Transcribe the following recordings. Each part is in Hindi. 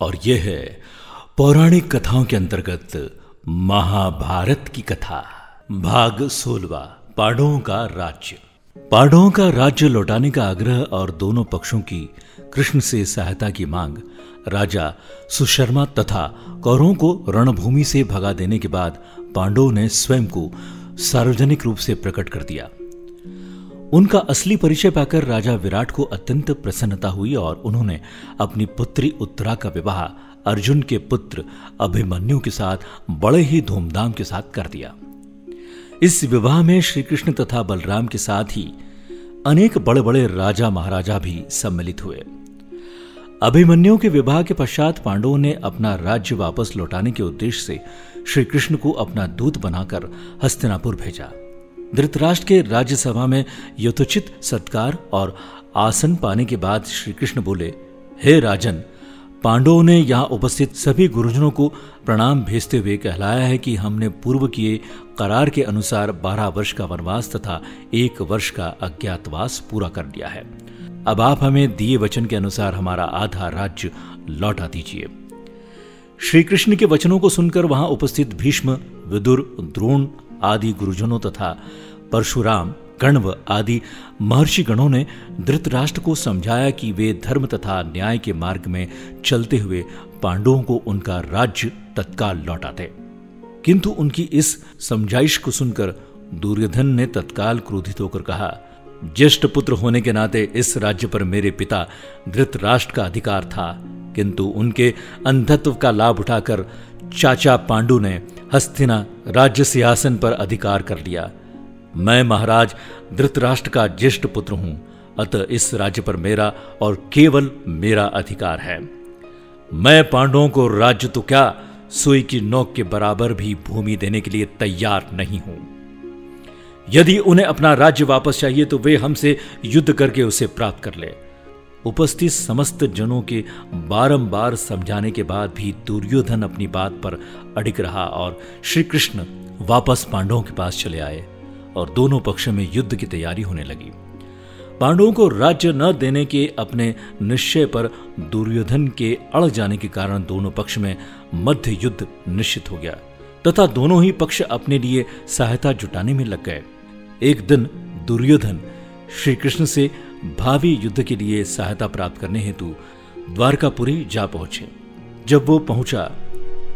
और यह है पौराणिक कथाओं के अंतर्गत महाभारत की कथा, भाग सोलवा, पांडवों का राज्य। पांडवों का राज्य लौटाने का आग्रह और दोनों पक्षों की कृष्ण से सहायता की मांग, राजा सुशर्मा तथा कौरों को रणभूमि से भगा देने के बाद पांडवों ने स्वयं को सार्वजनिक रूप से प्रकट कर दिया। उनका असली परिचय पाकर राजा विराट को अत्यंत प्रसन्नता हुई और उन्होंने अपनी पुत्री उत्तरा का विवाह अर्जुन के पुत्र अभिमन्यु के साथ बड़े ही धूमधाम के साथ कर दिया। इस विवाह में श्री कृष्ण तथा बलराम के साथ ही अनेक बड़े बड़े राजा महाराजा भी सम्मिलित हुए। अभिमन्यु के विवाह के पश्चात पांडवों ने अपना राज्य वापस लौटाने के उद्देश्य से श्री कृष्ण को अपना दूत बनाकर हस्तिनापुर भेजा। धृतराष्ट्र के राज्यसभा में यथोचित सत्कार और आसन पाने के बाद श्री कृष्ण बोले, हे राजन, पांडवों ने यहाँ उपस्थित सभी गुरुजनों को प्रणाम भेजते हुए कहलाया है कि हमने पूर्व किए करार के अनुसार बारह वर्ष का वनवास तथा एक वर्ष का अज्ञातवास पूरा कर लिया है। अब आप हमें दिए वचन के अनुसार हमारा आधा राज्य लौटा दीजिए। श्री कृष्ण के वचनों को सुनकर वहाँ उपस्थित भीष्म, विदुर, द्रोण आदि गुरुजनों तथा परशुराम, कण्व आदि महर्षि गणों ने धृतराष्ट्र को समझाया कि वे धर्म तथा न्याय के मार्ग में चलते हुए पांडवों को उनका राज्य तत्काल लौटाते किंतु उनकी इस समझाइश को सुनकर दुर्योधन ने तत्काल क्रोधित होकर कहा, ज्येष्ठ पुत्र होने के नाते इस राज्य पर मेरे पिता धृतराष्ट्र का अधिकार था, किंतु उनके अंधत्व का लाभ उठाकर चाचा पांडु ने हस्तिना राज्य सिंहासन पर अधिकार कर लिया। मैं महाराज धृतराष्ट्र का ज्येष्ठ पुत्र हूँ, अतः इस राज्य पर मेरा और केवल मेरा अधिकार है। मैं पांडवों को राज्य तो क्या सुई की नोक के बराबर भी भूमि देने के लिए तैयार नहीं हूँ। यदि उन्हें अपना राज्य वापस चाहिए तो वे हमसे युद्ध करके उसे प्राप्त कर ले। उपस्थित समस्त जनों के बारंबार समझाने के बाद भी दुर्योधन अपनी बात पर अडिग रहा और श्री कृष्ण वापस पांडवों के पास चले आए। और दोनों पक्ष में युद्ध की तैयारी होने लगी। पांडवों को राज्य न देने के अपने निश्चय पर दुर्योधन के अड़ जाने के कारण दोनों पक्ष में मध्य युद्ध निश्चित हो गया, तथा दोनों ही पक्ष अपने लिए सहायता जुटाने में लग गए। एक दिन दुर्योधन श्री कृष्ण से भावी युद्ध के लिए सहायता प्राप्त करने हेतु द्वारकापुरी जा पहुँचे। जब वो पहुँचा,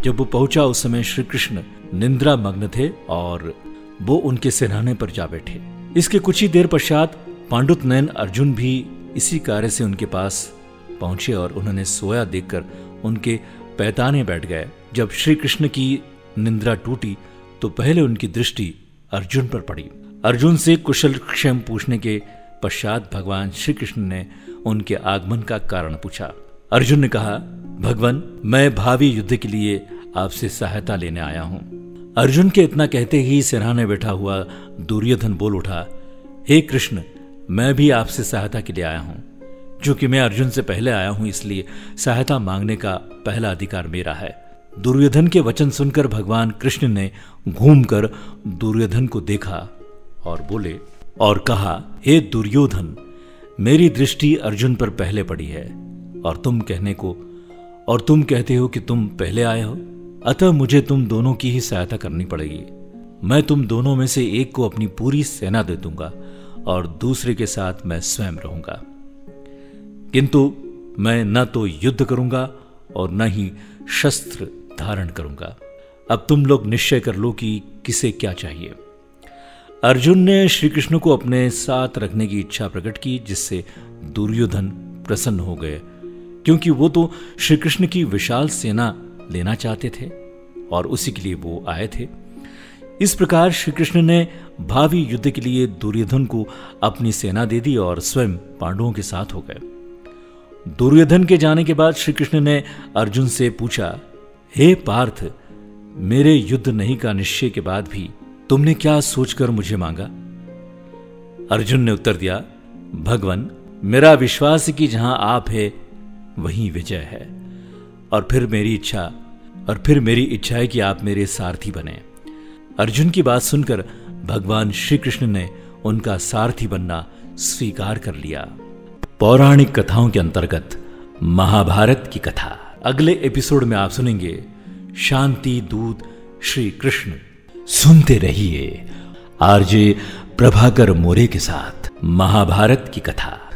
जब वो पहुँचा उस समय श्री कृष्ण निंद्रा मग्न थे और वो उनके सेनाने पर जा बैठे। इसके कुछ ही देर पश्चात पांडुत नयन अर्जुन भी इसी कार्य से उनके पास पहुँचे और उन्होंने सोया देखकर उनके पैताने बैठ गए। जब श्री कृष्ण की निंद्रा टूटी तो पहले उनकी दृष्टि अर्जुन पर पड़ी। अर्जुन से कुशल क्षेम पूछने के पश्चात भगवान श्री कृष्ण ने उनके आगमन का कारण पूछा। अर्जुन ने कहा, भगवान, मैं भावी युद्ध के लिए आपसे सहायता लेने आया हूँ। अर्जुन के इतना कहते ही सिरहाने बैठा हुआ दुर्योधन बोल उठा, हे कृष्ण, मैं भी आपसे सहायता के लिए आया हूँ। क्योंकि मैं अर्जुन से पहले आया हूँ, इसलिए सहायता मांगने का पहला अधिकार मेरा है। दुर्योधन के वचन सुनकर भगवान कृष्ण ने घूमकर दुर्योधन को देखा और बोले, और कहा, हे दुर्योधन, मेरी दृष्टि अर्जुन पर पहले पड़ी है, और तुम कहने को, और तुम कहते हो कि तुम पहले आए हो? अतः मुझे तुम दोनों की ही सहायता करनी पड़ेगी। मैं तुम दोनों में से एक को अपनी पूरी सेना दे दूँगा और दूसरे के साथ मैं स्वयं रहूँगा। किंतु मैं न तो युद्ध करूँगा और न ही शस्त्र धारण करूँगा। अब तुम लोग निश्चय कर लो कि किसे क्या चाहिए। अर्जुन ने श्री कृष्ण को अपने साथ रखने की इच्छा प्रकट की, जिससे दुर्योधन प्रसन्न हो गए। क्योंकि वो तो श्री कृष्ण की विशाल सेना लेना चाहते थे और उसी के लिए वो आए थे। इस प्रकार श्री कृष्ण ने भावी युद्ध के लिए दुर्योधन को अपनी सेना दे दी और स्वयं पांडवों के साथ हो गए। दुर्योधन के जाने के बाद श्री कृष्ण ने अर्जुन से पूछा, हे पार्थ, मेरे युद्ध नहीं का निश्चय के बाद भी तुमने क्या सोचकर मुझे मांगा? अर्जुन ने उत्तर दिया, भगवान, मेरा विश्वास कि जहाँ आप है, वहीं विजय है। और फिर मेरी इच्छा, और फिर मेरी इच्छा है कि आप मेरे सारथी बने। अर्जुन की बात सुनकर भगवान श्री कृष्ण ने उनका सारथी बनना स्वीकार कर लिया। पौराणिक कथाओं के अंतर्गत महाभारत की कथा। अगले एपिसोड में आप सुनेंगे शांति दूत श्री कृष्ण सुनते रहिए आरजे प्रभाकर मोरे के साथ महाभारत की कथा।